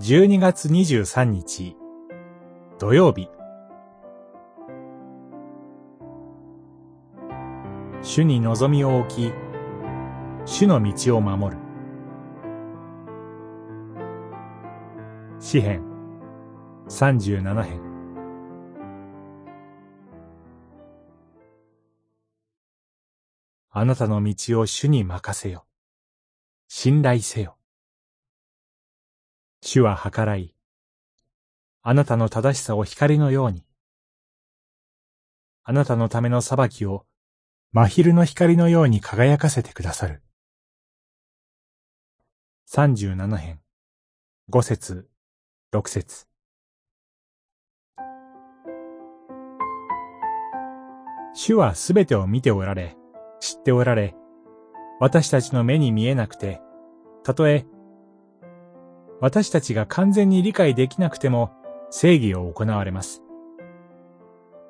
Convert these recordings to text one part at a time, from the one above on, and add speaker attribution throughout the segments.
Speaker 1: 12月23日。土曜日。主に望みを置き主の道を守る。詩編。37編。あなたの道を主に任せよ。信頼せよ。主は計らい、あなたの正しさを光のように、あなたのための裁きを真昼の光のように輝かせてくださる。三十七編、五節、六節。主はすべてを見ておられ、知っておられ、私たちの目に見えなくて、たとえ私たちが完全に理解できなくても正義を行われます。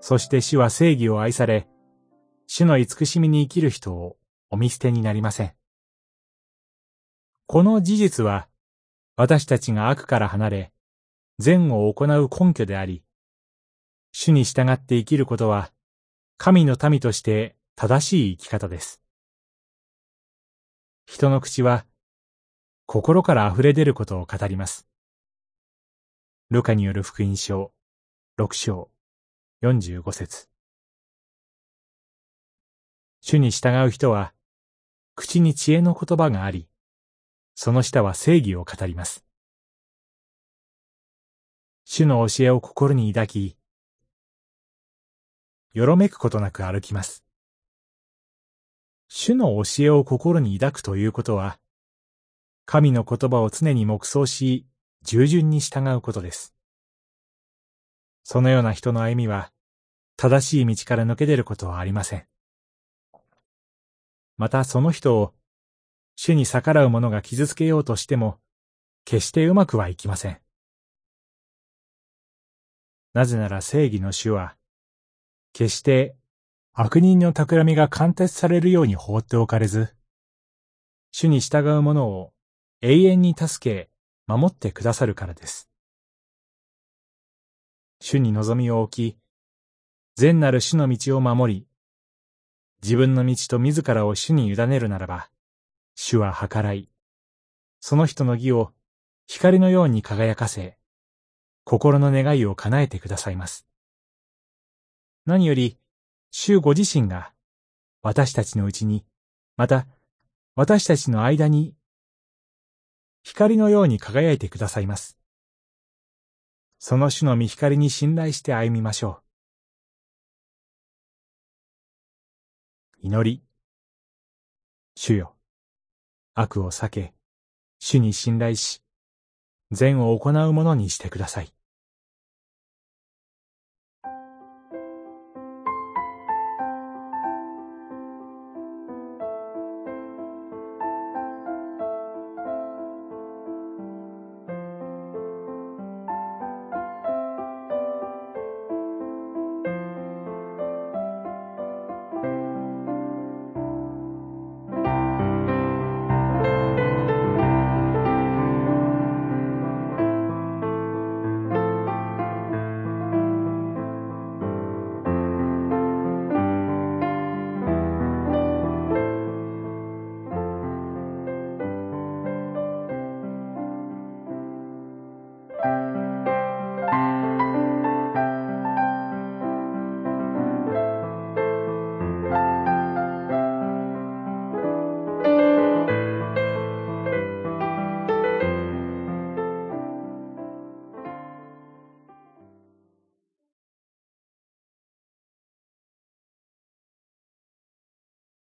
Speaker 1: そして主は正義を愛され、主の慈しみに生きる人をお見捨てになりません。この事実は、私たちが悪から離れ、善を行う根拠であり、主に従って生きることは、神の民として正しい生き方です。人の口は、心から溢れ出ることを語ります。ルカによる福音書、六章、四十五節。主に従う人は、口に知恵の言葉があり、その下は正義を語ります。主の教えを心に抱き、よろめくことなく歩きます。主の教えを心に抱くということは、神の言葉を常に黙想し、従順に従うことです。そのような人の歩みは、正しい道から抜け出ることはありません。またその人を、主に逆らう者が傷つけようとしても、決してうまくはいきません。なぜなら正義の主は、決して悪人の企みが貫徹されるように放っておかれず、主に従う者を永遠に助け、守ってくださるからです。主に望みを置き、善なる主の道を守り、自分の道と自らを主に委ねるならば、主は計らい、その人の義を光のように輝かせ、心の願いを叶えてくださいます。何より、主ご自身が私たちのうちに、また私たちの間に光のように輝いてくださいます。その種の見光に信頼して歩みましょう。祈り。主よ。悪を避け、主に信頼し、善を行うものにしてください。